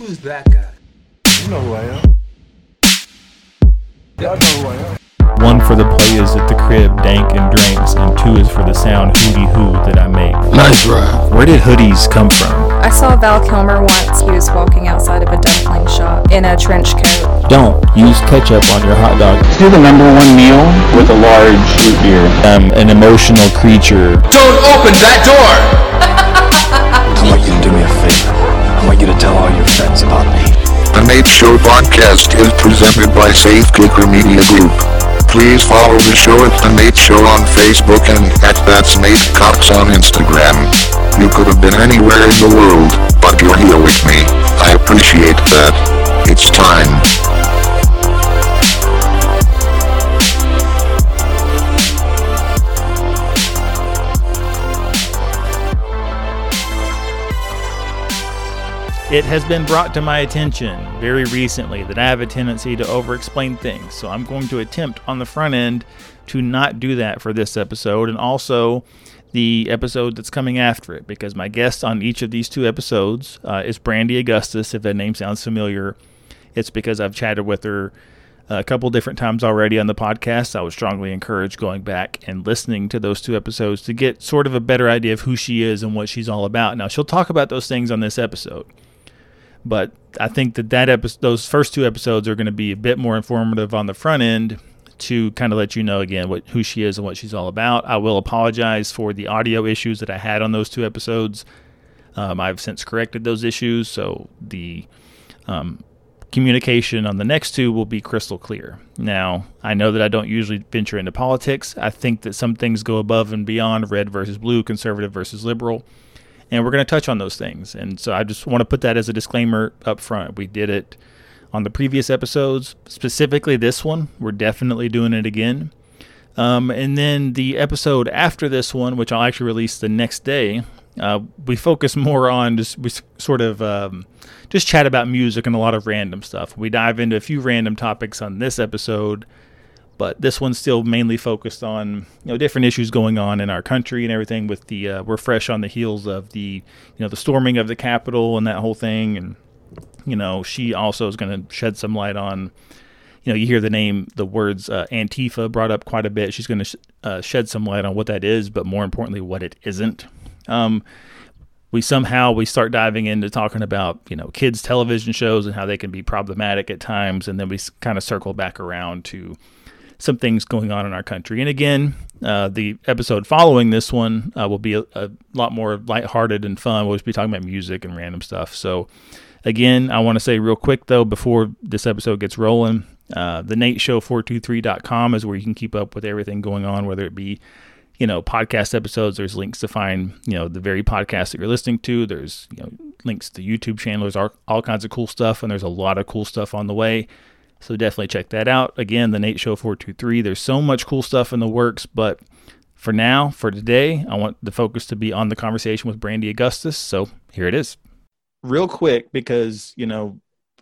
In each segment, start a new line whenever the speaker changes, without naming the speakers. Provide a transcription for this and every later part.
Who's that guy?
You know who I am. Y'all know who I am.
One for the players at the crib, dank and drinks, and two is for the sound hooty hoo that I make.
Nice ride.
Where did hoodies come from?
I saw Val Kilmer once. He was walking outside of a dumpling shop in a trench coat.
Don't use ketchup on your hot dog.
do the number one meal with a large root beer.
I'm an emotional creature.
Don't open that door!
tell all your friends about me.
The Nate Show podcast is presented by Safe Kicker Media Group. Please follow the show at The Nate Show on Facebook and at That's Nate Cox on Instagram. You could have been anywhere in the world, but you're here with me. I appreciate that. It's time.
It has been brought to my attention very recently that I have a tendency to over explain things. So I'm going to attempt on the front end to not do that for this episode and also the episode that's coming after it because my guest on each of these two episodes uh, is Brandi Augustus. If that name sounds familiar, it's because I've chatted with her a couple different times already on the podcast. I would strongly encourage going back and listening to those two episodes to get sort of a better idea of who she is and what she's all about. Now, she'll talk about those things on this episode but I think that that episode, those first two episodes are going to be a bit more informative on the front end to kind of let you know again what who she is and what she's all about. I will apologize for the audio issues that I had on those two episodes. Um, I've since corrected those issues, so the um, communication on the next two will be crystal clear. Now, I know that I don't usually venture into politics. I think that some things go above and beyond red versus blue, conservative versus liberal and we're going to touch on those things. And so I just want to put that as a disclaimer up front. We did it on the previous episodes, specifically this one. We're definitely doing it again. Um, and then the episode after this one, which I'll actually release the next day, uh, we focus more on just we sort of um, just chat about music and a lot of random stuff. We dive into a few random topics on this episode but this one's still mainly focused on you know different issues going on in our country and everything. With the uh, we're fresh on the heels of the you know the storming of the Capitol and that whole thing, and you know she also is going to shed some light on. You know, you hear the name, the words uh, Antifa brought up quite a bit. She's going to sh- uh, shed some light on what that is, but more importantly, what it isn't. Um, we somehow we start diving into talking about you know kids television shows and how they can be problematic at times and then we kind of circle back around to some things going on in our country. And again, uh, the episode following this one uh, will be a, a, lot more lighthearted and fun. We'll just be talking about music and random stuff. So, again, I want to say real quick though, before this episode gets rolling, uh, the Nate Show 423.com is where you can keep up with everything going on, whether it be you know podcast episodes there's links to find you know the very podcast that you're listening to there's you know links to youtube channels all, all kinds of cool stuff and there's a lot of cool stuff on the way so definitely check that out. Again, the Nate Show 423. There's so much cool stuff in the works, but for now, for today, I want the focus to be on the conversation with Brandi Augustus. So here it is. Real quick, because, you know,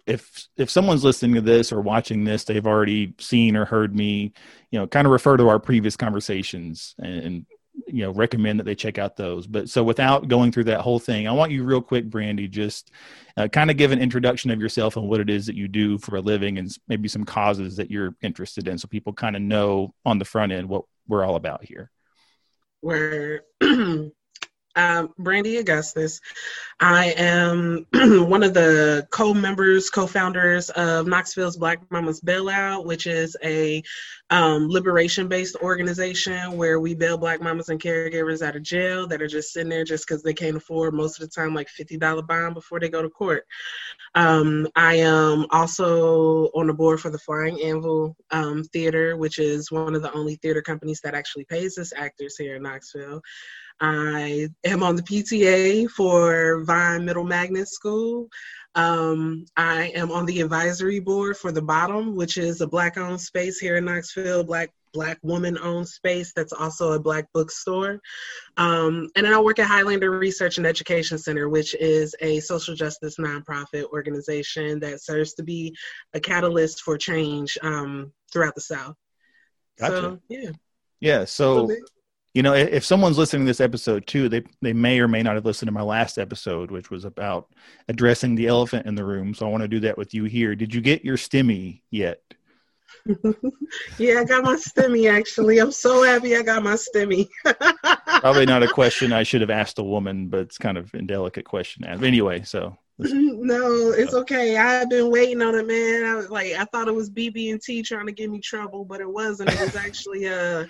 if if someone's listening to this or watching this, they've already seen or heard me, you know, kind of refer to our previous conversations and you know recommend that they check out those. But so without going through that whole thing i want you real quick brandi just uh, kind of give an introduction of yourself and what it is that you do for a living and maybe some causes that you're interested in so people kind of know on the front end what we're all about here.
Where um, Brandi Augustus. I am one of the co-members, co-founders of Knoxville's Black Mamas Bailout, which is a um, liberation-based organization where we bail Black mamas and caregivers out of jail that are just sitting there just because they can't afford most of the time like $50 bond before they go to court. Um, I am also on the board for the Flying Anvil um, Theater, which is one of the only theater companies that actually pays its actors here in Knoxville. I am on the PTA for Vine Middle Magnet School. Um, I am on the advisory board for the Bottom, which is a Black-owned space here in Knoxville, Black Black woman-owned space that's also a Black bookstore. Um, and then I work at Highlander Research and Education Center, which is a social justice nonprofit organization that serves to be a catalyst for change um, throughout the South.
Gotcha.
So, yeah.
Yeah. So You know, if someone's listening to this episode too, they they may or may not have listened to my last episode, which was about addressing the elephant in the room. So I want to do that with you here. Did you get your stimmy yet?
Yeah, I got my stimmy actually. I'm so happy I got my stimmy.
Probably not a question I should have asked a woman, but it's kind of an indelicate question. to ask. Anyway, so
no, it's okay. I've been waiting on it, man. I was like, I thought it was BB and T trying to give me trouble, but it wasn't. It was actually uh,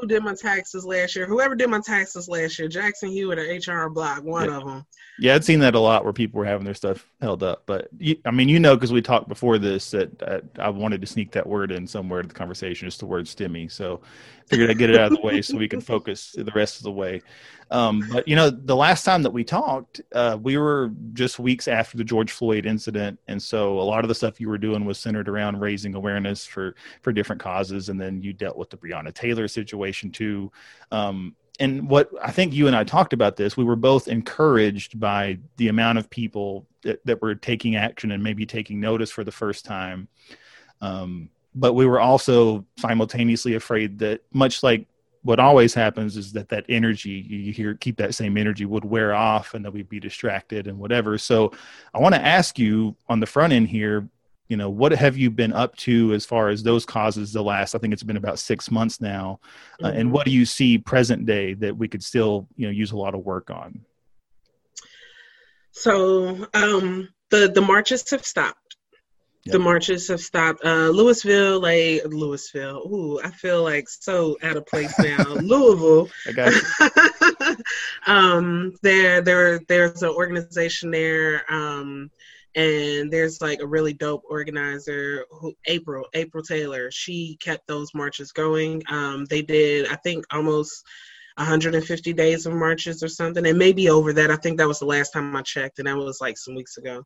who did my taxes last year? Whoever did my taxes last year, Jackson Hewitt or HR Block, one
Yeah.
of them.
yeah, I'd seen that a lot where people were having their stuff held up. But you, I mean, you know, because we talked before this that uh, I wanted to sneak that word in somewhere to the conversation, just the word stimmy. So figured I'd get it out of the way so we can focus the rest of the way. Um, but you know, the last time that we talked, uh, we were just weeks after the George Floyd incident, and so a lot of the stuff you were doing was centered around raising awareness for for different causes, and then you dealt with the Breonna Taylor situation too. Um, and what I think you and I talked about this, we were both encouraged by the amount of people that, that were taking action and maybe taking notice for the first time. Um, but we were also simultaneously afraid that, much like what always happens, is that that energy you hear keep that same energy would wear off and that we'd be distracted and whatever. So, I want to ask you on the front end here. You know, what have you been up to as far as those causes? The last, I think it's been about six months now, uh, and what do you see present day that we could still, you know, use a lot of work on?
So um, the the marches have stopped. The marches have stopped. Uh, Louisville, like Louisville. Ooh, I feel like so out of place now. Louisville.
I got you.
um, there, there, there's an organization there, um, and there's like a really dope organizer, who April, April Taylor. She kept those marches going. Um, they did, I think, almost 150 days of marches or something. It may be over that. I think that was the last time I checked, and that was like some weeks ago.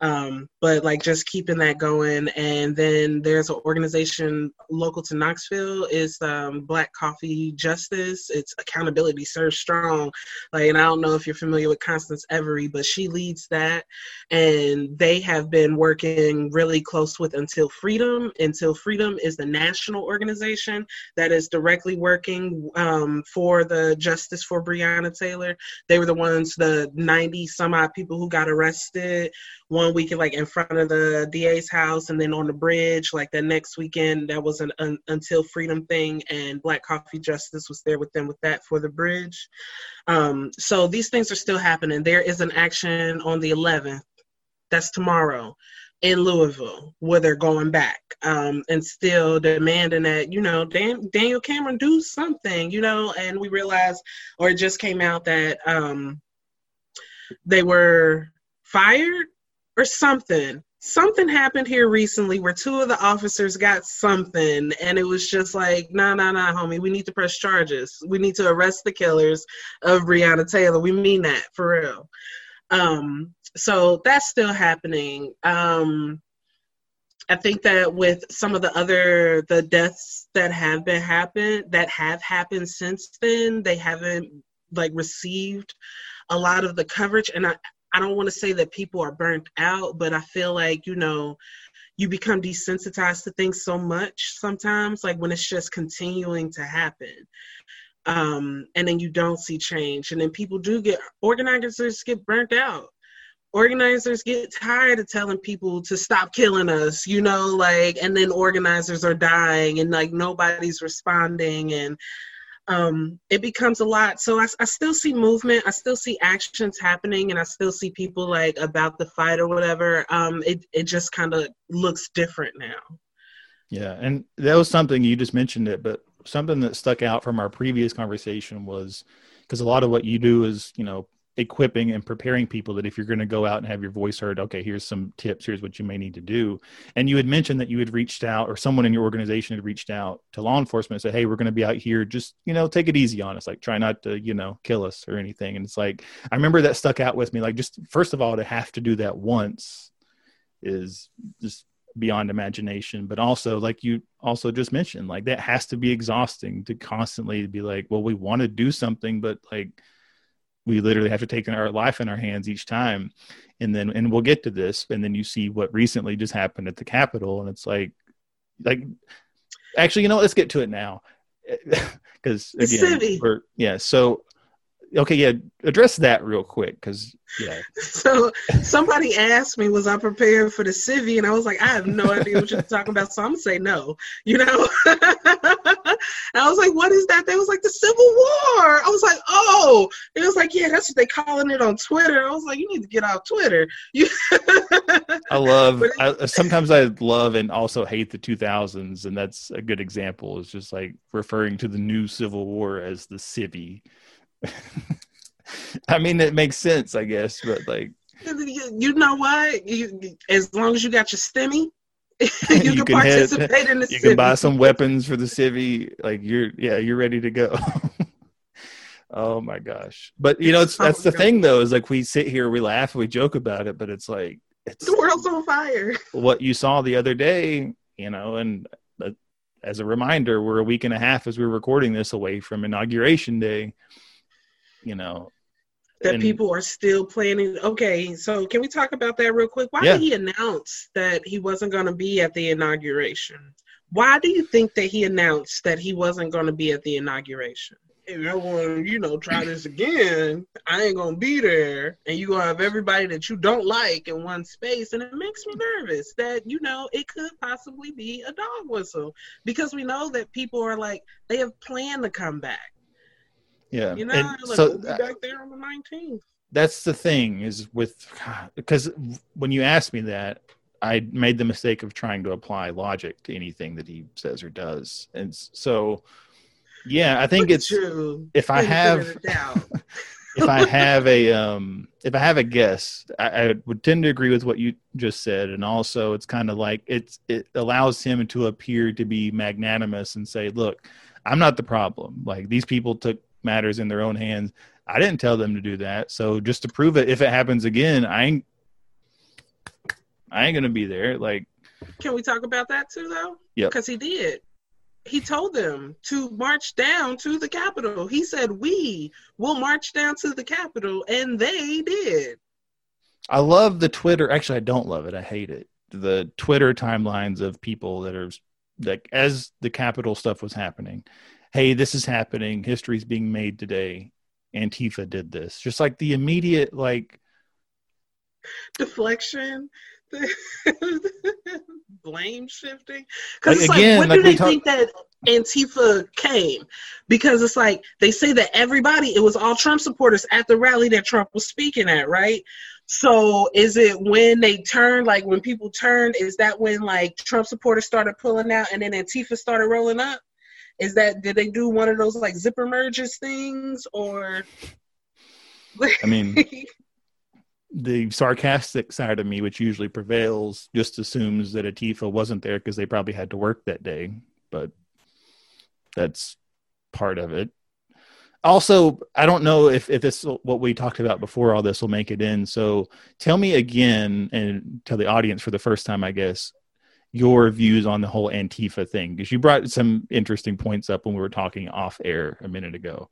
Um, but like just keeping that going. And then there's an organization local to Knoxville is um, Black Coffee Justice. It's accountability serves strong. Like, and I don't know if you're familiar with Constance Every, but she leads that, and they have been working really close with Until Freedom. Until Freedom is the national organization that is directly working um, for the justice for Breonna Taylor. They were the ones, the 90 some odd people who got arrested one weekend, like in front of the DA's house, and then on the bridge, like the next weekend, that was an, un, Until Freedom thing, and Black Coffee Justice was there with them with that for the bridge. Um, so these things are still happening. There is an action on the 11th. That's tomorrow in Louisville where they're going back um, and still demanding that, you know, Dan- Daniel Cameron do something, you know, and we realized, or it just came out that um, they were fired or something. Something happened here recently where two of the officers got something, and it was just like, nah, nah, nah, homie, we need to press charges. We need to arrest the killers of Breonna Taylor. We mean that for real. Um, so that's still happening. Um, I think that with some of the other the deaths that have been happened that have happened since then, they haven't like received a lot of the coverage. And I, I don't want to say that people are burnt out, but I feel like, you know, you become desensitized to things so much sometimes, like when it's just continuing to happen. Um, and then you don't see change. And then people do get organizers get burnt out organizers get tired of telling people to stop killing us, you know, like, and then organizers are dying and like nobody's responding and um, it becomes a lot. So I, I still see movement, I still see actions happening, and I still see people like about the fight or whatever. Um, it it just kind of looks different now.
Yeah, and that was something you just mentioned it, but something that stuck out from our previous conversation was because a lot of what you do is, you know, equipping and preparing people that if you're going to go out and have your voice heard, okay, here's some tips, here's what you may need to do. And you had mentioned that you had reached out or someone in your organization had reached out to law enforcement and said, Hey, we're going to be out here. Just, you know, take it easy on us. Like try not to, you know, kill us or anything. And it's like, I remember that stuck out with me. Like just first of all, to have to do that once is just beyond imagination but also like you also just mentioned like that has to be exhausting to constantly be like well we want to do something but like we literally have to take our life in our hands each time and then and we'll get to this and then you see what recently just happened at the capitol and it's like like actually you know let's get to it now because again, yeah. So okay, yeah, address that real quick because yeah,
So somebody asked me, was I prepared for the civvy? And I was like, I have no idea what you're talking about. So I'm gonna say no, you know? and I was like, what is that? They was like the Civil War. I was like, oh, it was like, yeah, that's what they calling it on Twitter. I was like, you need to get off Twitter. You
I love. I, sometimes I love and also hate the 2000s, and that's a good example. It's just like referring to the new Civil War as the civvy. I mean, it makes sense, I guess, but like
you, know what? You, as long as you got your stimmy, you,
You
can,
can head-
participate in the
you can buy some weapons for the civvy. Like you're, yeah, you're ready to go. oh my gosh! But you know, it's
Oh
that's
my
the thing, though, is like we sit here, we laugh, we joke about it, but it's like it's
The world's on fire.
what you saw the other day, you know, and uh, as a reminder, we're a week and a half as we're recording this away from inauguration day. You know,
that
and-
people are still planning. Okay, so can we talk about that real quick? Why
Yeah.
did he announce that he wasn't going to be at the inauguration? Why do you think that he announced that he wasn't going to be at the inauguration? If I want to, you know, try this again, I ain't gonna be there, and you gonna have everybody that you don't like in one space, and it makes me nervous that you know it could possibly be a dog whistle because we know that people are like they have planned to come back.
Yeah.
You know,
and
like
so
we'll be back there on the nineteenth.
that's the thing is with because when you asked me that i made the mistake of trying to apply logic to anything that he says or does and so yeah i think it's
you,
if i have
of the doubt.
if i have a um if i have a guess I, I would tend to agree with what you just said and also it's kind of like it's it allows him to appear to be magnanimous and say look i'm not the problem like these people took matters in their own hands i didn't tell them to do that so just to prove it if it happens again i ain't i ain't gonna be there like
Can we talk about that too, though?
Yep.
Because he did. He told them to march down to the Capitol. He said, "We will march down to the Capitol," and they did.
I love the Twitter. Actually, I don't love it. I hate it. The Twitter timelines of people that are like, as the Capitol stuff was happening, hey, this is happening. History's being made today. Antifa did this. Just like the immediate, like,
Deflection, blame shifting.
Like,
Because
again,
like, when
like
do they
talk-
think that Antifa came? Because it's like they say that everybody, it was all Trump supporters at the rally that Trump was speaking at, right? So is it when they turned, like when people turned, is that when like Trump supporters started pulling out and then Antifa started rolling up? Is that did they do one of those like zipper merges things or?
I mean, the sarcastic side of me, which usually prevails, just assumes that Antifa wasn't there because they probably had to work that day. But that's part of it. Also, I don't know if, if this what we talked about before all this will make it in. So tell me again and tell the audience for the first time, I guess, your views on the whole Antifa thing because you brought some interesting points up when we were talking off air a minute ago.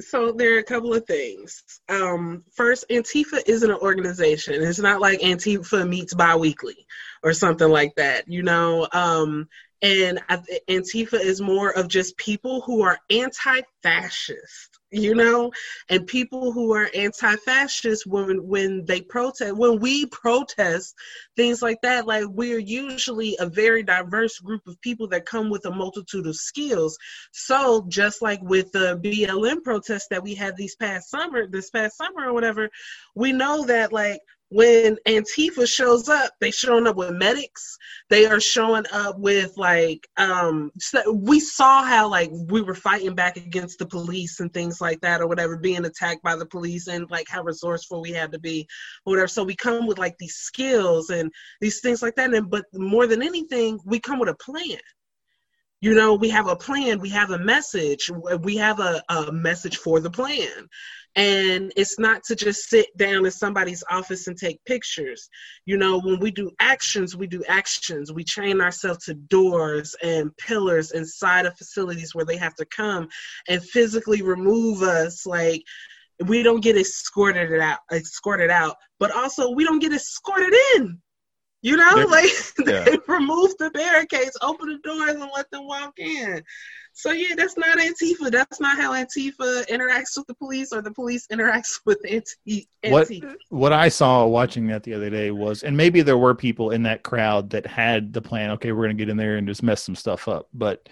So there are a couple of things. Um, first, Antifa isn't an organization. It's not like Antifa meets biweekly or something like that, you know. Um, and Antifa is more of just people who are anti-fascist, you know, and people who are anti-fascist when when they protest, when we protest things like that, like we're usually a very diverse group of people that come with a multitude of skills. So just like with the BLM protests that we had these past summer, this past summer or whatever, we know that like when Antifa shows up, they showing up with medics. They are showing up with like um we saw how like we were fighting back against the police and things like that or whatever, being attacked by the police and like how resourceful we had to be whatever. So we come with like these skills and these things like that. And but more than anything, we come with a plan you know we have a plan we have a message we have a, a message for the plan. And it's not to just sit down in somebody's office and take pictures. You know when we do actions we do actions. We train ourselves to doors and pillars inside of facilities where they have to come and physically remove us like we don't get escorted out escorted out but also we don't get escorted in You know,
They're-
like
yeah.
they removed the barricades, open the doors, and let them walk in. So yeah, that's not Antifa. That's not how Antifa interacts with the police, or the police interacts with anti-
What- what I saw watching that the other day was, and maybe there were people in that crowd that had the plan. Okay, we're gonna get in there and just mess some stuff up. But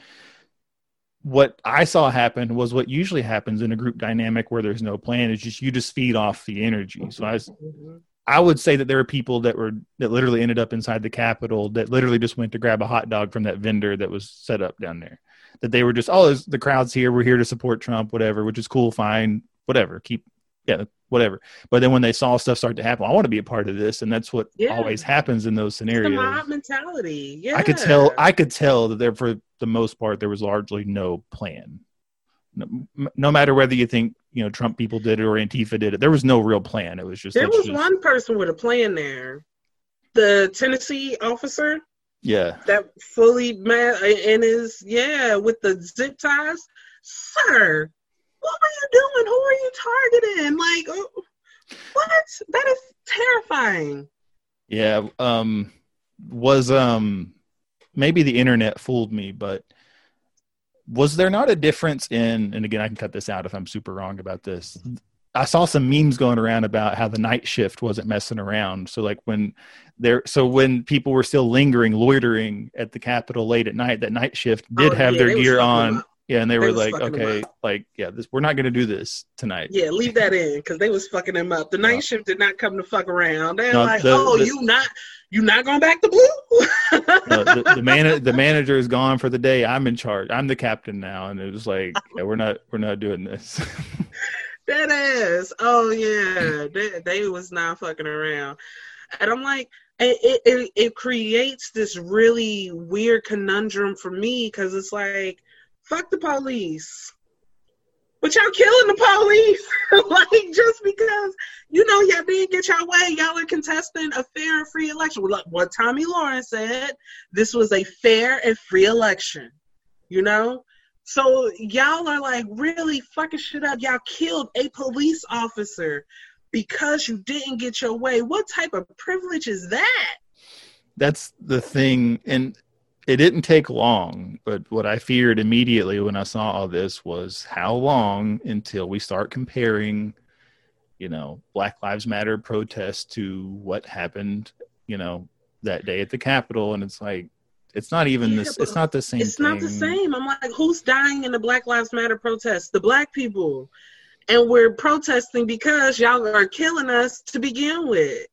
what I saw happen was what usually happens in a group dynamic where there's no plan. Is just you just feed off the energy. So I was, mm-hmm. I would say that there are people that were that literally ended up inside the Capitol that literally just went to grab a hot dog from that vendor that was set up down there. That they were just, oh, the crowd's here. We're here to support Trump, whatever, which is cool, fine, whatever. Keep, yeah, whatever. But then when they saw stuff start to happen, I want to be a part of this, and that's what
Yeah.
always happens in those
It's the
scenarios.
mob mentality. Yeah,
I could tell. I could tell that there, for the most part, there was largely no plan. No, no matter whether you think you know Trump people did it or Antifa did it, there was no real plan. It was just
there was
just-
one person with a plan there. The Tennessee officer
yeah.
that fully mad and is yeah with the zip ties, sir. What were you doing? Who are you targeting? Like, oh, what? That is terrifying.
Yeah, um was um maybe the internet fooled me, but was there not a difference in and again I can cut this out if I'm super wrong about this. I saw some memes going around about how the night shift wasn't messing around. So like when there so when people were still lingering, loitering at the Capitol late at night, that night shift did
Oh,
have
yeah,
their gear on. Yeah, and they,
They
were like, okay, like yeah, this we're not gonna do this tonight.
Yeah, leave that in because they was fucking him up. The night shift did not come to fuck around. They're
No,
like,
the-
oh,
the-
you not you not going back to blue?
No, the, the man the manager is gone for the day. I'm in charge. I'm the captain now, and it was like, yeah, we're not we're not doing this.
That ass. Oh yeah, they, they was not fucking around, and I'm like, it, it, it creates this really weird conundrum for me because it's like, fuck the police, but y'all killing the police, like just because you know y'all didn't get your way, y'all are contesting a fair and free election. What Tomi Lahren said, this was a fair and free election, you know. So y'all are like really fucking shit up. Y'all killed a police officer because you didn't get your way. What type of privilege is that?
That's the thing, and it didn't take long. But what I feared immediately when I saw all this was how long until we start comparing, you know, Black Lives Matter protests to what happened, you know, that day at the Capitol, and it's like. It's not even
Yeah,
this. It's not the same.
It's not the same. I'm like, who's dying in the Black Lives Matter protests? The black people. And we're protesting because y'all are killing us to begin with.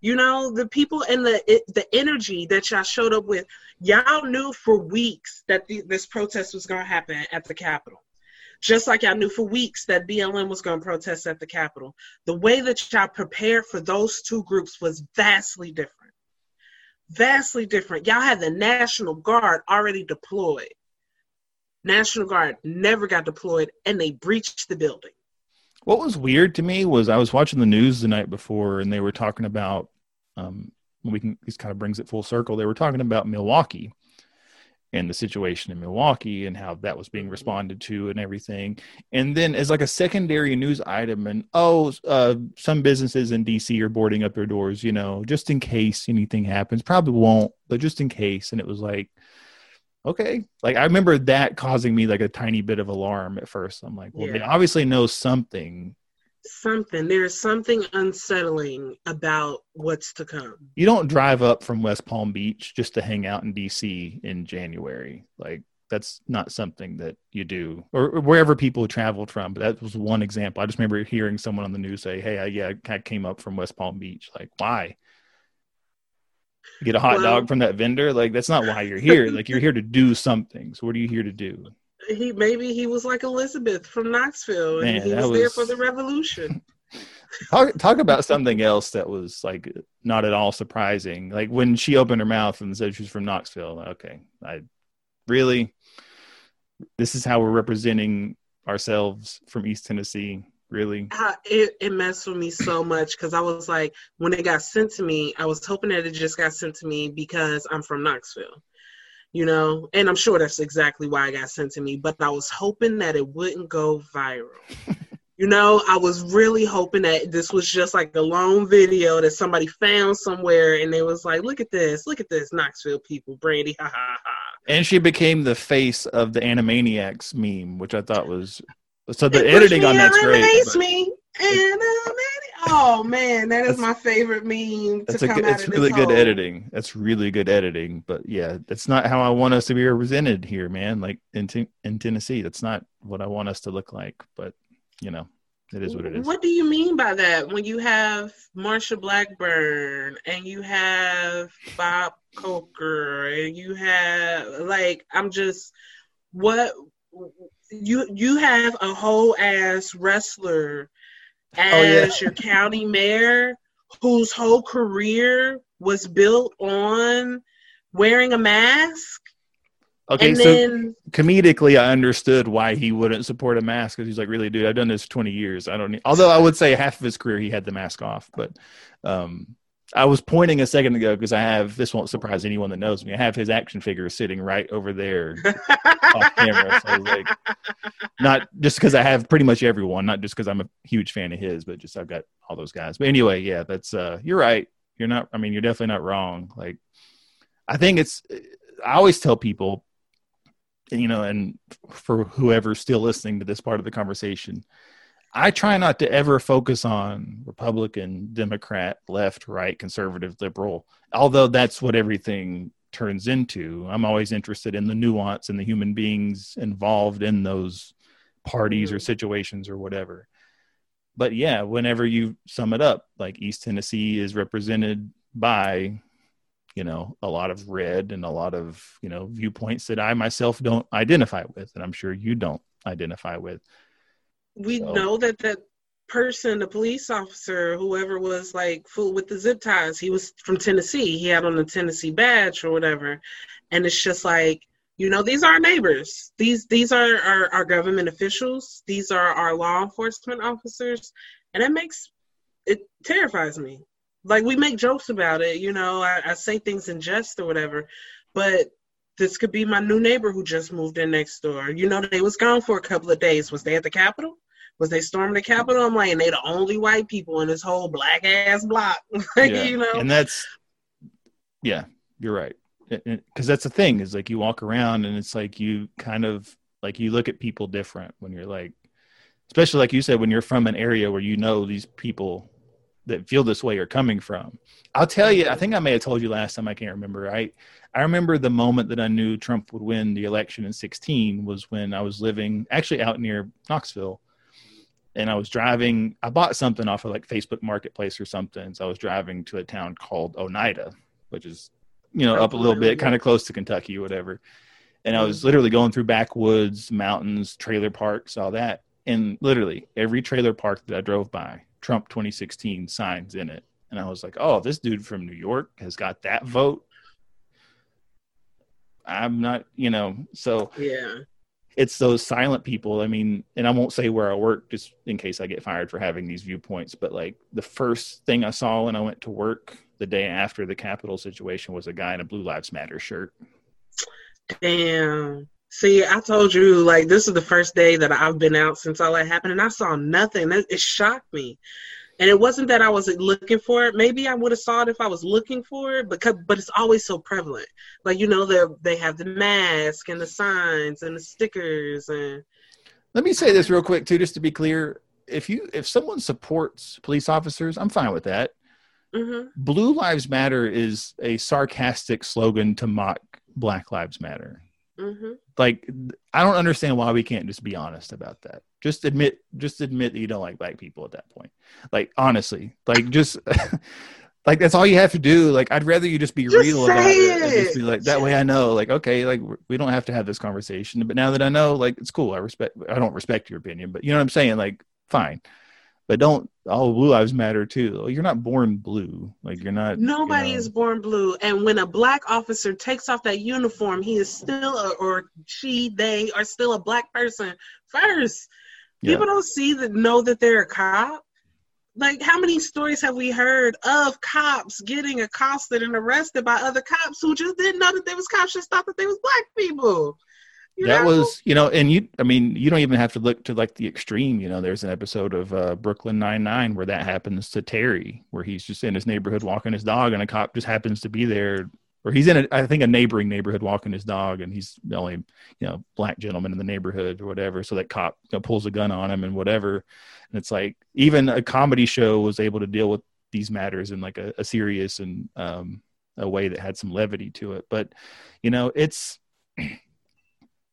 You know, the people and the it, the energy that y'all showed up with. Y'all knew for weeks that the, this protest was going to happen at the Capitol. Just like y'all knew for weeks that BLM was going to protest at the Capitol. The way that y'all prepared for those two groups was vastly different vastly different. Y'all had the National Guard already deployed. National Guard never got deployed and they breached the building.
What was weird to me was I was watching the news the night before, and they were talking about. Um, we can this kind of brings it full circle. They were talking about Milwaukee and the situation in Milwaukee and how that was being responded to and everything. And then as like a secondary news item, and oh, uh, some businesses in DC are boarding up their doors, you know, just in case anything happens. Probably won't, but just in case. And it was like, okay, like I remember that causing me like a tiny bit of alarm at first. I'm like, well, they obviously know something.
Something, there's something unsettling about what's to come.
You don't drive up from West Palm Beach just to hang out in DC in January. Like that's not something that you do, or, or wherever people traveled from. But that was one example. I just remember hearing someone on the news say, "Hey, I, yeah, I came up from West Palm Beach." Like, why? Get a hot
Well-
dog from that vendor? Like, that's not why you're here. like, you're here to do something. So, what are you here to do?
He maybe he was like Elizabeth from Knoxville and
Man,
he
that
was, there for the revolution.
Talk talk about something else that was like not at all surprising. Like when she opened her mouth and said she was from Knoxville. Okay, I really this is how we're representing ourselves from East Tennessee. Really,
Uh, it, it messed with me so much because I was like, when it got sent to me, I was hoping that it just got sent to me because I'm from Knoxville, you know, and I'm sure that's exactly why it got sent to me. But I was hoping that it wouldn't go viral. You know, I was really hoping that this was just like a long video that somebody found somewhere and they was like, look at this, look at this, Knoxville people, Brandi, ha ha ha.
And she became the face of the Animaniacs meme, which I thought was so the
It
editing on that's great.
me, Oh man, that is my favorite meme to
That's a good, it's really good
hole.
editing. That's really good editing. But yeah, that's not how I want us to be represented here, man. Like in Ten- in Tennessee, that's not what I want us to look like. But you know, it is what it is.
What do you mean by that? When you have Marsha Blackburn and you have Bob Corker and you have like I'm just what you you have a whole ass wrestler as
Oh, yeah.
your county mayor whose whole career was built on wearing a mask
Okay,
and
so
then
comedically, I understood why he wouldn't support a mask because he's like, really, dude, I've done this for 20 years. I don't need. Although I would say half of his career he had the mask off, but um, I was pointing a second ago because I have this won't surprise anyone that knows me. I have his action figure sitting right over there off camera. So I was like, not just because I have pretty much everyone, not just because I'm a huge fan of his, but just I've got all those guys. But anyway, yeah, that's uh, you're right. You're not. I mean, you're definitely not wrong. Like, I think it's. I always tell people you know, and for whoever's still listening to this part of the conversation, I try not to ever focus on Republican, Democrat, left, right, conservative, liberal, although that's what everything turns into. I'm always interested in the nuance and the human beings involved in those parties or mm-hmm. situations or whatever. But yeah, whenever you sum it up, like East Tennessee is represented by you know a lot of red and a lot of you know viewpoints that i myself don't identify with and i'm sure you don't identify with
we
So-
know that that person, the police officer, whoever was like full with the zip ties, he was from Tennessee. He had on the Tennessee badge or whatever, and it's just like you know these are our neighbors. These these are our, our government officials. These are our law enforcement officers, and it makes it terrifies me. Like we make jokes about it, you know. I, I say things in jest or whatever, but this could be my new neighbor who just moved in next door. You know, they was gone for a couple of days. Was they at the Capitol? Was they storming the Capitol? I'm like, and they the only white people in this whole black ass block. like,
yeah.
you know,
and that's yeah you're right because that's the thing is like you walk around and it's like you kind of like you look at people different when you're like especially like you said when you're from an area where you know these people that feel this way are coming from i'll tell you i think i may have told you last time i can't remember i i remember the moment that i knew trump would win the election in 16 was when i was living actually out near knoxville and i was driving i bought something off of like facebook marketplace or something so i was driving to a town called oneida which is you know up a little bit kind of close to kentucky or whatever. And i was literally going through backwoods mountains trailer parks all that. And literally every trailer park that i drove by trump 2016 signs in it. And i was like oh this dude from new york has got that vote. I'm not you know so
yeah.
It's those silent people. I mean, and I won't say where I work just in case I get fired for having these viewpoints, but like the first thing I saw when I went to work the day after the Capitol situation was a guy in a Blue Lives Matter shirt.
Damn. See, I told you, like, this is the first day that I've been out since all that happened, and I saw nothing. It, it shocked me. And it wasn't that I wasn't looking for it. Maybe I would have saw it if I was looking for it, because but it's always so prevalent. Like you know, they they have the mask and the signs and the stickers and
Let me say this real quick too, just to be clear. If you if someone supports police officers, I'm fine with that.
hmm
Blue Lives Matter is a sarcastic slogan to mock Black Lives Matter.
Hmm
like i don't understand why we can't just be honest about that. Just admit just admit that you don't like black people at that point. Like honestly like just like that's all you have to do. Like i'd rather you just be
Just
real about
say
it just be like that way i know like okay like we don't have to have this conversation but now that i know like it's cool. I respect i don't respect your opinion but you know what i'm saying? Like fine. But don't all blue lives matter too you're not born blue like you're not
Nobody
you know,
is born blue, and when a black officer takes off that uniform, he is still, a, or she, they are still a black person first.
Yeah.
People don't see that, know that they're a cop. Like, how many stories have we heard of cops getting accosted and arrested by other cops who just didn't know that they was cops, just thought that they was black people? You
that
know?
was you know and you i mean you don't even have to look to like the extreme you know there's an episode of uh, brooklyn 99 where that happens to terry where he's just in his neighborhood walking his dog and a cop just happens to be there or he's in a, i think a neighboring neighborhood walking his dog and he's the only you know black gentleman in the neighborhood or whatever. So that cop you know, pulls a gun on him and whatever. And it's like even a comedy show was able to deal with these matters in like a, a serious and um, a way that had some levity to it. But you know it's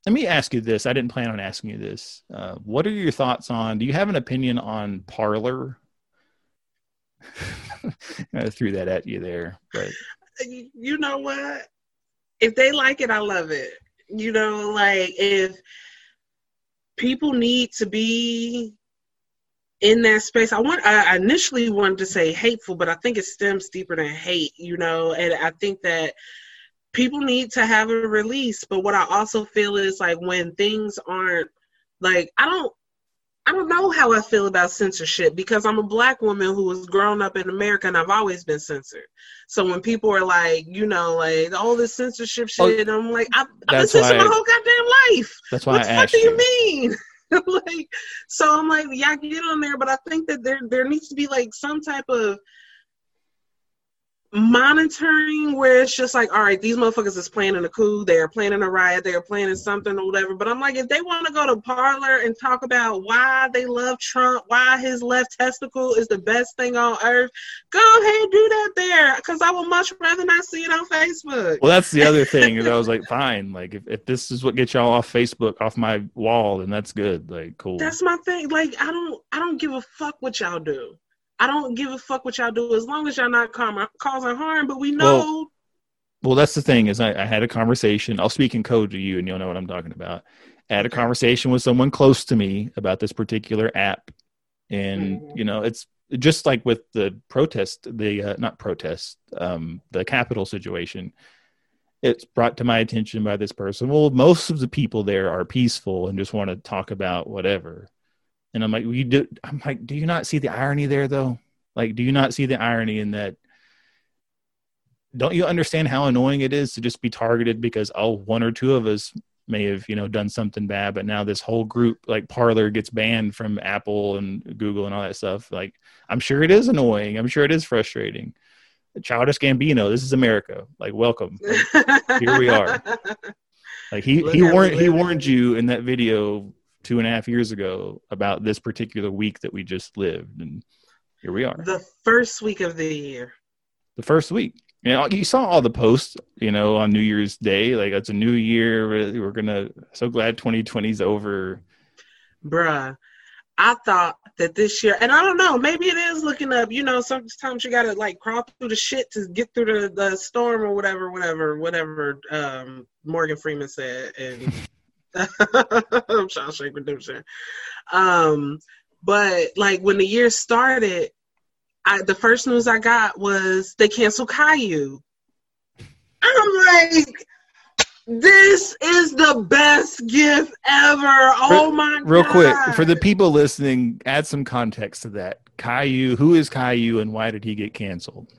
let me ask you this. I didn't plan on asking you this. Uh, what are your thoughts on? Do you have an opinion on Parler? I threw that at you there, but
you know what? If they like it, I love it. You know, like if people need to be in that space, I want. I initially wanted to say hateful, but I think it stems deeper than hate. You know, and I think that people need to have a release. But what I also feel is like when things aren't like I don't I don't know how I feel about censorship because I'm a black woman who was grown up in America and I've always been censored. So when people are like, you know, like all this censorship
Oh,
shit, I'm like, I've, I've been censored my whole goddamn life.
that's why
What
I
the fuck do you
you.
mean? like, so I'm like, yeah, I get on there, but I think that there there needs to be like some type of monitoring where it's just like, all right, these motherfuckers is planning a coup, they're planning a riot, they're planning something or whatever. But I'm like, if they want to go to parler and talk about why they love Trump, why his left testicle is the best thing on earth, go ahead do that there, because I would much rather not see it on Facebook.
Well, that's the other thing. Is I was like, fine. Like, if, if this is what gets y'all off Facebook, off my wall, then that's good. Like, cool.
That's my thing. Like I don't I don't give a fuck what y'all do. I don't give a fuck what y'all do as long as y'all not causing harm. But we know
Well, that's the thing is I, I had a conversation. I'll speak in code to you, and you'll know what I'm talking about. I had a conversation with someone close to me about this particular app, and
Mhm.
you know, it's just like with the protest, the uh, not protest, um, the Capitol situation. It's brought to my attention by this person. Well, most of the people there are peaceful and just want to talk about whatever. And I'm like, we do. I'm like, do you not see the irony there, though? Like, do you not see the irony in that? don't you understand how annoying it is to just be targeted because oh one or two of us may have you know done something bad but now this whole group like parler gets banned from apple and google and all that stuff like i'm sure it is annoying i'm sure it is frustrating childish gambino this is america like welcome Like, here we are. like he
Look
he warned he warned you in that video two and a half years ago about this particular week that we just lived and here we are
the first week of the year.
the first week. You know, you saw all the posts, you know, on New Year's Day. Like it's a new year. We're gonna. So glad 2020's over.
Bruh, I thought that this year, and I don't know, maybe it is looking up. You know, sometimes you gotta like crawl through the shit to get through the, the storm or whatever, whatever, whatever. Um, Morgan Freeman said, and Shawshank Redemption. Um, but like when the year started, I the first news I got was they canceled Caillou. I'm like. This is the best gift ever. Oh my
Real
god.
quick for the people listening, add some context to that. Caillou, who is Caillou, and why did he get canceled?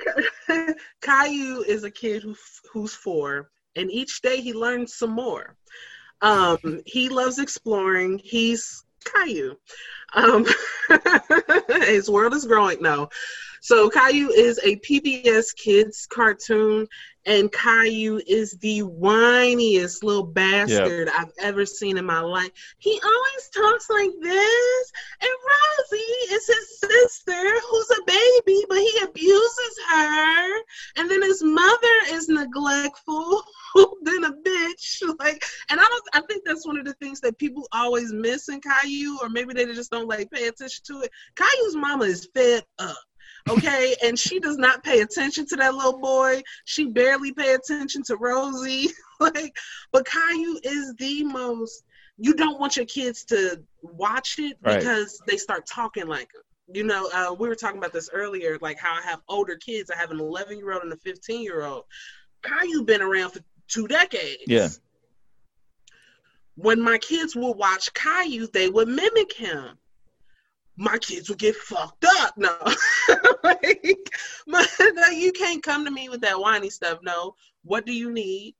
Caillou is a kid who who's four, and each day he learns some more. Um, he loves exploring. He's Caillou. Um, his world is growing now. So Caillou is a PBS Kids cartoon, and Caillou is the whiniest little bastard I've ever seen in my life. He always talks like this, and Rosie is his sister, who's a baby, but he abuses her, and then his mother is neglectful, then a bitch. Like, and I don't. I think that's one of the things that people always miss in Caillou, or maybe they just don't like pay attention to it. Caillou's mama is fed up okay? And she does not pay attention to that little boy. She barely pay attention to rosie. Like but caillou is the most you don't want your kids to watch it
Right.
because they start talking like you know uh, we were talking about this earlier like how i have older kids. I have an 11 year old and a 15 year old caillou been around for two decades.
Yeah.
when my kids would watch caillou they would mimic him my kids would get fucked up. No, like, my, no, you can't come to me with that whiny stuff. No, what do you need?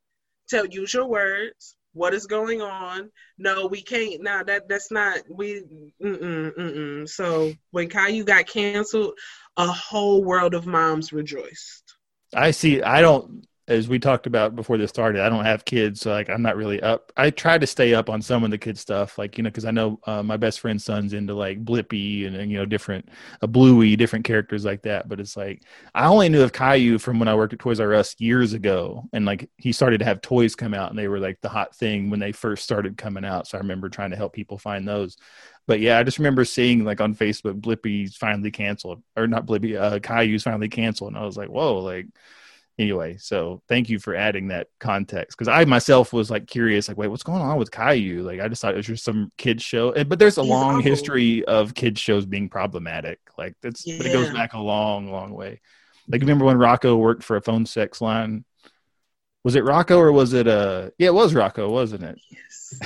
Tell use your words. what is going on? No, we can't. No, that that's not. We mm-mm, mm-mm. So when Caillou got canceled, a whole world of moms rejoiced.
I see. I don't. As we talked about before this started, I don't have kids, so like I'm not really up. I try to stay up on some of the kids stuff, like you know, because I know uh, my best friend's son's into like Blippi and, and you know different a Bluey, different characters like that. But it's like I only knew of Caillou from when I worked at Toys R Us years ago, and like he started to have toys come out, and they were like the hot thing when they first started coming out. So I remember trying to help people find those. But yeah, I just remember seeing like on Facebook, Blippi's finally canceled, or not Blippi, uh, Caillou's finally canceled, and I was like, whoa, like anyway. So thank you for adding that context because I myself was like curious, like, wait, what's going on with Caillou? Like, I just thought it was just some kids show, And- but there's a
He's
long
awful.
history of kids shows being problematic. Like that's, but it goes back a long, long way. Like, remember when Rocko worked for a phone sex line? Was it Rocko or was it uh yeah, it was Rocko, wasn't it?
Yes.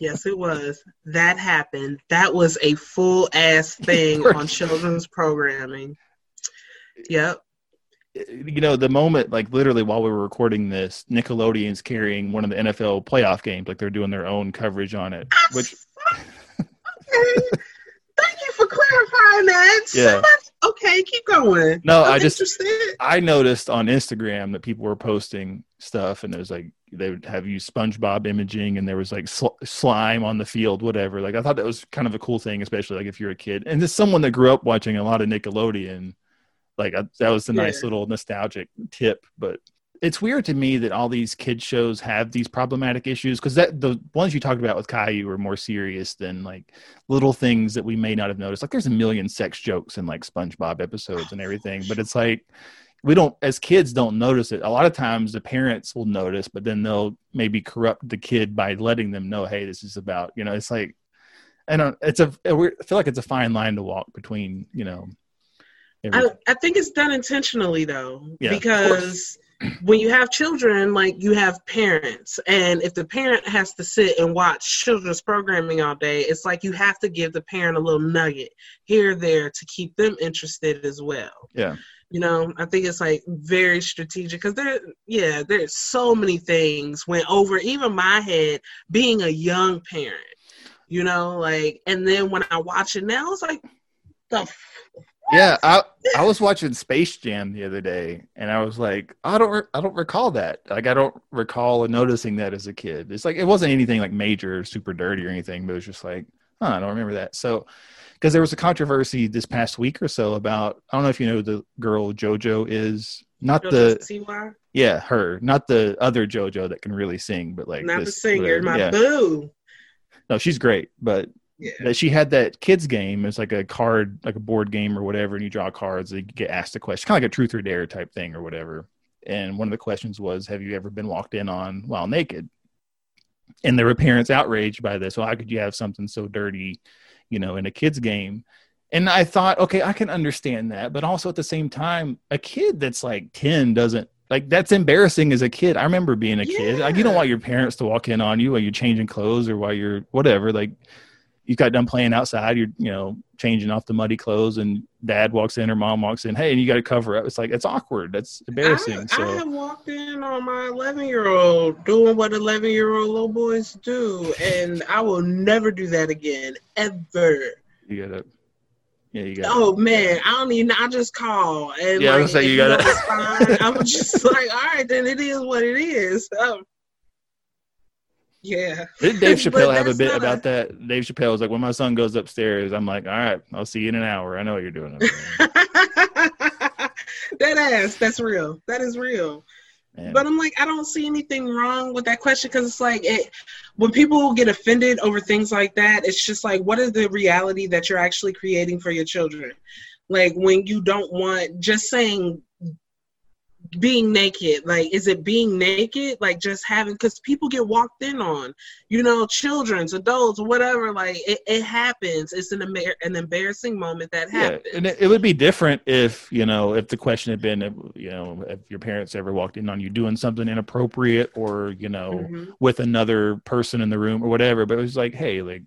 yes, it was. That happened. That was a full ass thing on children's programming. Yep.
You know the moment like literally while we were recording this nickelodeon's carrying one of the nfl playoff games like they're doing their own coverage on it which
Okay. Thank you for clarifying that.
Yeah.
Somebody- okay, keep going.
No,
I'm
I just-
interested.
i noticed on instagram that people were posting stuff and there's like they would have used spongebob imaging and there was like sl- slime on the field whatever like i thought that was kind of a cool thing especially like if you're a kid and just someone that grew up watching a lot of nickelodeon like I, that was a nice
Yeah.
little nostalgic tip but it's weird to me that all these kids shows have these problematic issues because that the ones you talked about with Caillou are more serious than like little things that we may not have noticed. Like there's a million sex jokes in like SpongeBob episodes and everything, but it's like we don't as kids don't notice it. A lot of times the parents will notice, but then they'll maybe corrupt the kid by letting them know, hey, this is about you know. It's like I don't. Uh, it's a. I feel like it's a fine line to walk between you know.
I. I think it's done intentionally though,
Yeah,
because when you have children, like you have parents, and if the parent has to sit and watch children's programming all day, it's like you have to give the parent a little nugget here or there to keep them interested as well.
Yeah.
You know, I think it's like very strategic because there, yeah, there's so many things went over even my head being a young parent. You know, like, and then when I watch it now, it's like, the
Yeah, I I was watching Space Jam the other day, and I was like, I don't re- I don't recall that. Like, I don't recall noticing that as a kid. It's like it wasn't anything like major, or super dirty or anything, but it was just like, huh, I don't remember that. So, because there was a controversy this past week or so about I don't know if you know who the girl JoJo is, not the
Siwa?
yeah her, not the other JoJo that can really sing, but like
Not the singer,
whatever.
my
yeah.
boo.
No, she's great, but
Yeah.
that she had that kids game. It's like a card, like a board game or whatever, and you draw cards. And you get asked a question, kind of like a truth or dare type thing or whatever. And one of the questions was, "Have you ever been walked in on while naked?" And there were parents outraged by this. Well, how could you have something so dirty, you know, in a kids game? And I thought, okay, I can understand that, but also at the same time, a kid that's like ten doesn't like that's embarrassing as a kid. I remember being a kid. Like you don't want your parents to walk in on you while you're changing clothes or while you're whatever. Like you got done playing outside, you're you know changing off the muddy clothes, and dad walks in or mom walks in. Hey, and you got to cover up. It's like it's awkward. That's embarrassing.
I,
so
I have walked in on my 11 year old doing what 11 year old little boys do, and I will never do that again, ever.
you gotta, yeah, you got.
Oh man, I don't even. I just call and
Yeah, I
like,
was gonna say, you
it's fine, I'm just like, all right, then it is what it is. Um, yeah.
Did Dave Chappelle have a bit
not
about that? Dave Chappelle was like, when my son goes upstairs, I'm like, all right, I'll see you in an hour. I know what you're doing.
that ass, that's real. That is real.
Man.
But I'm like, I don't see anything wrong with that question because it's like, it, when people get offended over things like that, it's just like, what is the reality that you're actually creating for your children? Like when you don't want just saying being naked, like, is it being naked? Like just having, because people get walked in on, you know, children's, adults, whatever. Like it, it happens. It's an, embar- an embarrassing moment that happens yeah,
and it, it would be different if you know if the question had been, you know, if your parents ever walked in on you doing something inappropriate or you know
Mhm.
with another person in the room or whatever. But it was like, hey, like,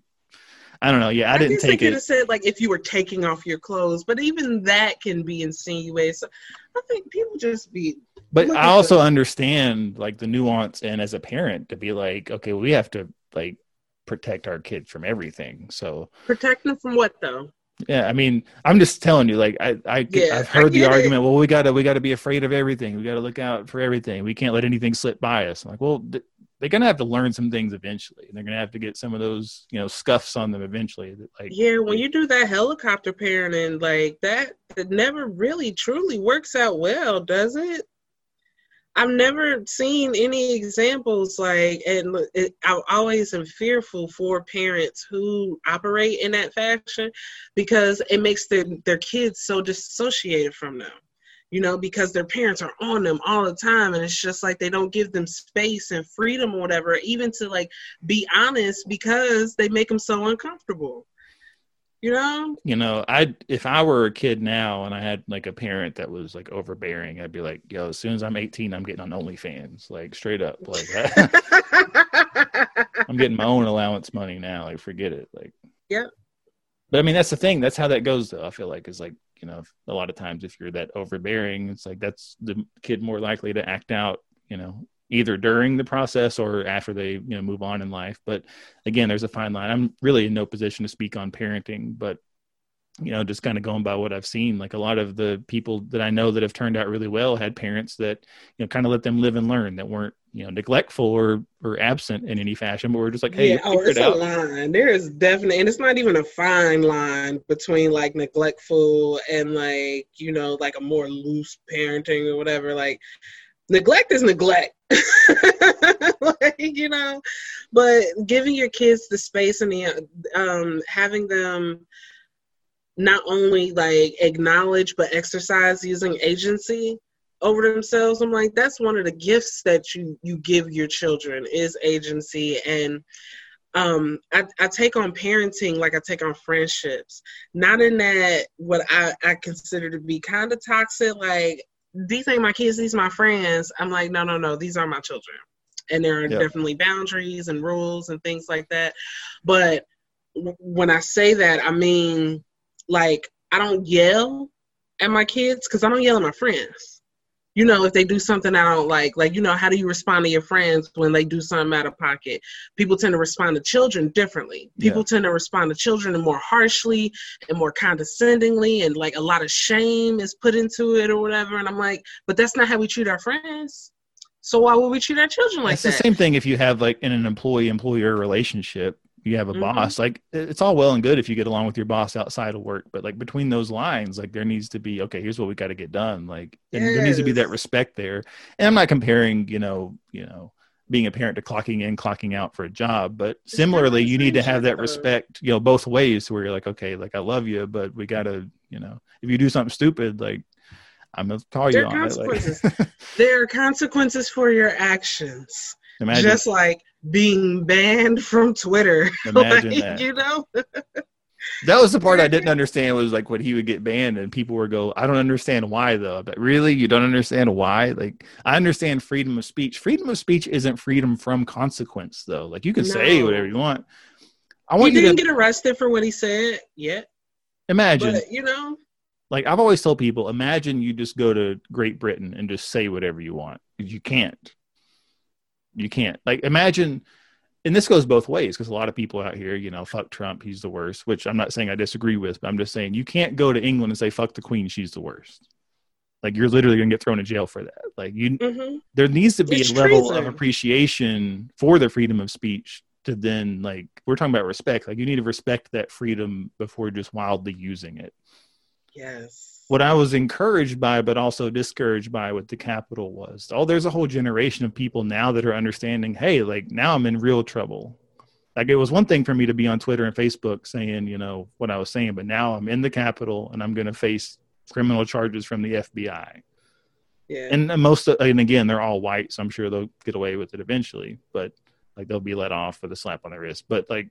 I don't know. Yeah, I, didn't
guess
take it.
have said like if you were taking off your clothes, but even that can be insinuated. So I think people just be
But I also
this.
understand like the nuance and as a parent to be like, okay, we have to like protect our kids from everything. So
Protect them from what though?
yeah, I mean, I'm just telling you, like I, I
Yeah,
I've
I
heard the
get it.
argument. Well, we gotta we gotta be afraid of everything. We gotta look out for everything. We can't let anything slip by us. I'm like, well, th- they're gonna have to learn some things eventually. and They're gonna have to get some of those, you know, scuffs on them eventually. That, Like,
Yeah, when you do that helicopter parenting, like that, it never really truly works out well, does it? I've never seen any examples like, and it, I always am fearful for parents who operate in that fashion because it makes their their kids so disassociated from them. You know, because their parents are on them all the time, and it's just like they don't give them space and freedom or whatever, even to like be honest, because they make them so uncomfortable. You know?
you know, I if I were a kid now and I had like a parent that was like overbearing, I'd be like, yo, as soon as I'm 18, I'm getting on OnlyFans, like straight up, like I'm getting my own allowance money now. Like, forget it. Like,
Yeah.
But I mean, that's the thing. That's how that goes, though. I feel like is like you know, a lot of times if you're that overbearing, it's like that's the kid more likely to act out. You know, either during the process or after they you know move on in life. But again, there's a fine line. I'm really in no position to speak on parenting, but you know, just kind of going by what I've seen, like a lot of the people that I know that have turned out really well had parents that, you know, kind of let them live and learn that weren't, you know, neglectful or, or absent in any fashion, but we're just like, hey,
yeah, oh, it's
it
a line. There is definitely, and it's not even a fine line between like neglectful and like you know like a more loose parenting or whatever. Like neglect is neglect, like you know. But giving your kids the space and the um, having them not only like acknowledge but exercise using agency over themselves i'm like that's one of the gifts that you you give your children is agency. And um I, I take on parenting like i take on friendships. Not in that what i i consider to be kind of toxic like these ain't my kids these my friends. I'm like no no no these are my children. And there are definitely boundaries and rules and things like that. But w- when i say that i mean like i don't yell at my kids because i don't yell at my friends you know, if they do something I don't like, like, you know, how do you respond to your friends when they do something out of pocket? People tend to respond to children differently. People tend to respond to children more harshly and more condescendingly, and like a lot of shame is put into it or whatever. And I'm like, but that's not how we treat our friends. So why would we treat our children like
it's
that?
the same thing if you have like in an employee employer relationship you have a
Mhm.
boss like it's all well and good if you get along with your boss outside of work but like between those lines like there needs to be okay here's what we got to get done like and there needs to be that respect there and i'm not comparing you know you know being a parent to clocking in clocking out for a job but
It's
similarly you need to have that respect you know both ways where you're like okay like i love you but we gotta you know if you do something stupid like i'm gonna call
There
you
are
on it like,
consequences. there are consequences for your actions.
imagine
Just like being banned from Twitter.
Imagine
Like,
that.
You know?
That was the part I didn't understand was like when he would get banned and people would go, I don't understand why though. But really, you don't understand why? Like I understand freedom of speech. Freedom of speech isn't freedom from consequence though. Like you can say whatever you want. I
He
want you
didn't
to
get arrested for what he said yet.
imagine.
But you know,
like I've always told people, imagine you just go to Great Britain and just say whatever you want. You can't. You can't. Like imagine and this goes both ways because a lot of people out here, you know, fuck Trump, he's the worst, which I'm not saying I disagree with, but I'm just saying you can't go to England and say fuck the queen, she's the worst. Like you're literally going to get thrown in jail for that. Like you
hmm
there needs to be
It's
a level
treason.
of appreciation for the freedom of speech to then like we're talking about respect. Like you need to respect that freedom before just wildly using it
yes.
what I was encouraged by, but also discouraged by with the capital was, oh, there's a whole generation of people now that are understanding, hey, like now I'm in real trouble. Like it was one thing for me to be on Twitter and Facebook saying, you know, what I was saying, but now I'm in the Capitol and I'm going to face criminal charges from the FBI.
Yeah.
And and most, of, and again, they're all white, so I'm sure they'll get away with it eventually, but like they'll be let off with a slap on the wrist. But like,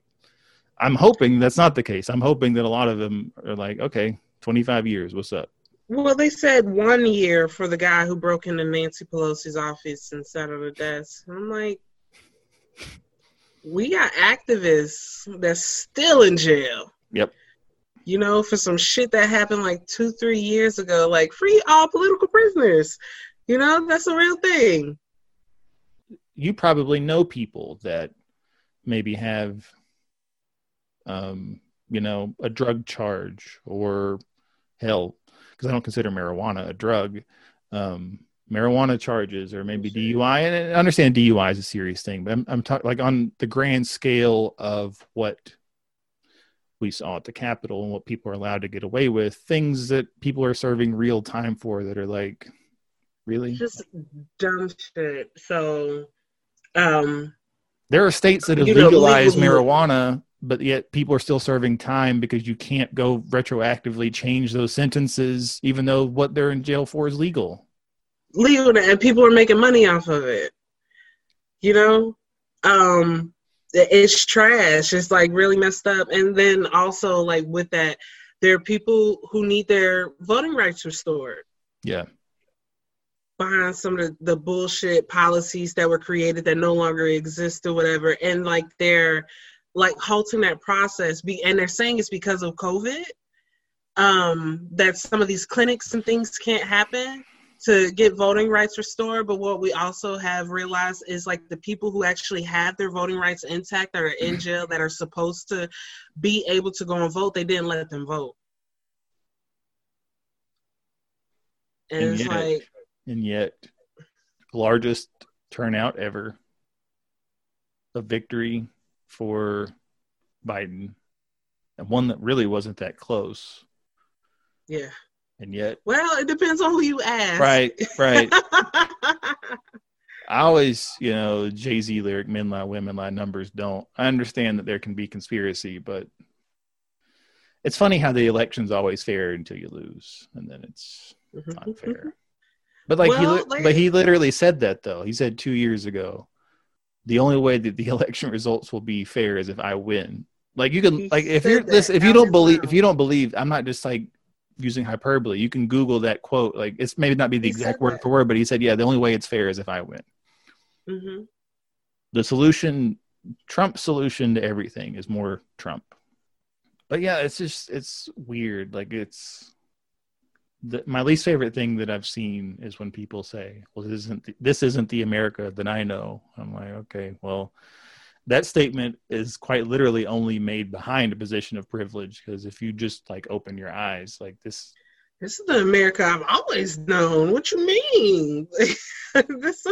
I'm hoping that's not the case. I'm hoping that a lot of them are like, okay, 25 years, what's up?
well, they said one year for the guy who broke into Nancy Pelosi's office and sat on the desk. I'm like, we got activists that's still in jail.
Yep.
You know, for some shit that happened like two, three years ago. Like, free all political prisoners. You know, that's a real thing.
You probably know people that maybe have, um, you know, a drug charge or hell, because I don't consider marijuana a drug. Um, marijuana charges or maybe DUI. And I understand DUI is a serious thing, but I'm, I'm talking like on the grand scale of what we saw at the Capitol and what people are allowed to get away with, things that people are serving real time for that are like, really?
Just dumb shit. So, um,
there are states that have
know,
legalized
legally-
marijuana, but yet people are still serving time because you can't go retroactively change those sentences, even though what they're in jail for is legal.
legal and people are making money off of it. You know, um, it's trash. It's like really messed up. And then also like with that, there are people who need their voting rights restored
Yeah.
behind some of the, the bullshit policies that were created that no longer exist or whatever. And like they're like halting that process. Be and they're saying it's because of COVID. Um, that some of these clinics and things can't happen to get voting rights restored. But what we also have realized is like the people who actually have their voting rights intact that are in jail that are supposed to be able to go and vote, they didn't let them vote. And,
And
it's
yet-
like
and yet largest turnout ever a victory for biden and one that really wasn't that close.
Yeah.
and yet
Well, it depends on who you ask.
right right. I always you know jay-z lyric men lie women lie numbers don't. I understand that there can be conspiracy but it's funny how the election's always fair until you lose and then it's mm-hmm. not fair but like he
Well,
li-
like-
but he literally said that though. He said two years ago the only way that the election results will be fair is if i win. Like you can
He
like if you're this if you don't believe
mouth.
if you don't believe i'm not just like using hyperbole. You can google that quote. Like it's maybe not be the
He
exact word
that.
for word but he said yeah the only way it's fair is if i win.
Hmm
the solution trump's solution to everything is more trump. But yeah it's just it's weird. Like it's the, my least favorite thing that i've seen is when people say well this isn't the, this isn't the america that i know i'm like okay well that statement is quite literally only made behind a position of privilege because if you just like open your eyes like this
This is the America I've always known. What you mean? this,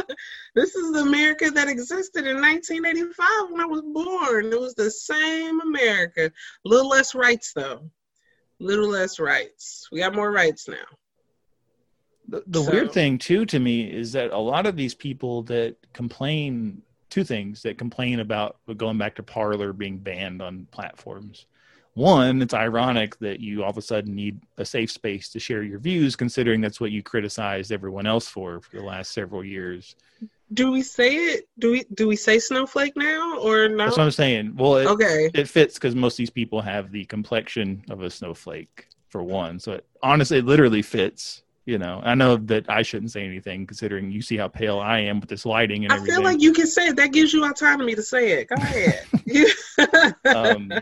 this is the America that existed in 1985 when I was born. It was the same America. A little less rights, though. Little less rights. We got more rights now.
The, the
So-
weird thing too to me is that a lot of these people that complain two things that complain about going back to Parler being banned on platforms one it's ironic that you all of a sudden need a safe space to share your views considering that's what you criticized everyone else for for the last several years
Do we say it? Do we do we say snowflake now or no?
that's what i'm saying well it,
okay.
it fits because most of these people have the complexion of a snowflake for one so it honestly it literally fits you know i know that i shouldn't say anything considering you see how pale i am with this lighting and
I
everything
feel like you can say it. That gives you autonomy to say it. Go ahead.
um,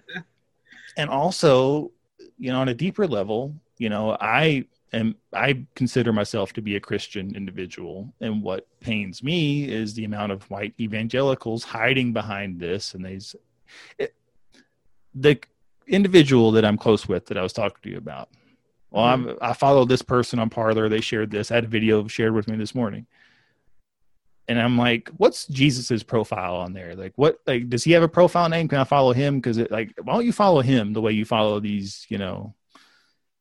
and also you know on a deeper level you know i am i consider myself to be a christian individual. And what pains me is the amount of white evangelicals hiding behind this and these it, the individual that i'm close with that i was talking to you about. Well I'm, mm-hmm. i follow this person on parler they shared this. I had a video shared with me this morning. And i'm like what's jesus's profile on there? Like what like does he have a profile name? Can i follow him? Because it like why don't you follow him the way you follow these you know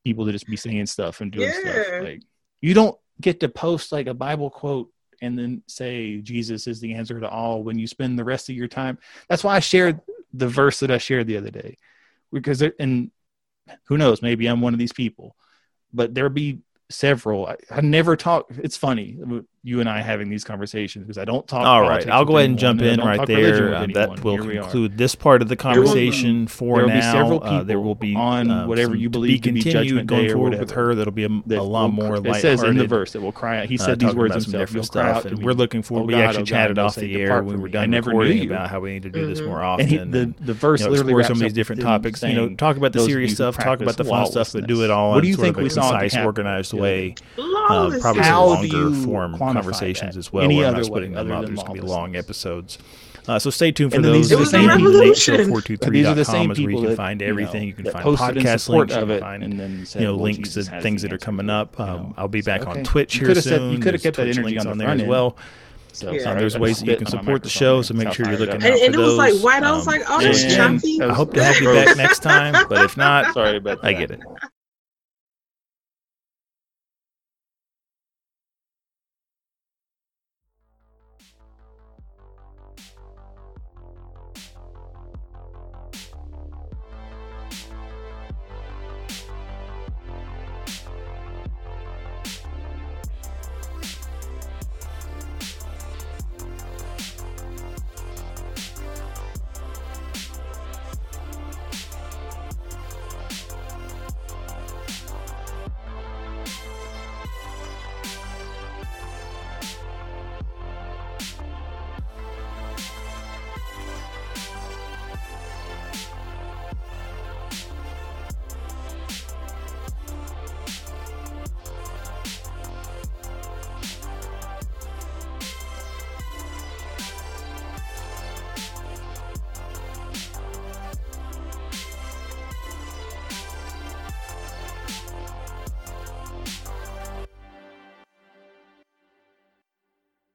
people to just be saying stuff and doing
Yeah.
stuff like you don't get to post like a bible quote and then say jesus is the answer to all when you spend the rest of your time. That's why i shared the verse that i shared the other day. Because and who knows maybe i'm one of these people but there'll be several. I, I never talk it's funny
you and I having these conversations because I don't talk.
All right, I'll go ahead and jump in right there. Uh, that will
Here
conclude this part of the conversation for
there will
now.
be several
Uh, there will be
on
uh,
whatever you believe to
be
Judgment
going forward with her. That'll be a, a lot
will-
more.
It says in the verse that will cry out. He
uh,
said these words himself.
different
You'll cry out
and we're looking forward.
Oh
we actually
oh
chatted off the air when we were done
I never knew
recording about how we need to do this
Mhm.
more often.
he, the the verse literally wraps
some of these different topics. You know, talk about the serious stuff, talk about the fun stuff, but do it all in sort of a
we saw at the
concise, organized way. Uh, probably longer form conversations as well.
Any other
not splitting
way
them
other
up. There's going to be long episodes. Uh, so stay tuned for
And
those.
these are the same people that-
show423.com
These are the same
is where you can
that,
find
you know,
everything. You can find
posted
podcast
support
links. You
of
can
it
find
and then said,
you know
"Well,
links
Jesus
to things that are coming
for you,"
up.
you
Um,
know.
I'll be
So,
back on
okay.
Twitch
You
here
coulda said-
soon.
you coulda
There's
kept that
Twitch
energy
links
on
there
front
as well.
So,
Yeah.
Um, there's ways that you can support the show, so make sure you're looking
up
out
And,
for
and it was like white. I was
Um,
like, oh, that's
and
choppy.
I hope to have you back next time, but if not,
Sorry about
I get it.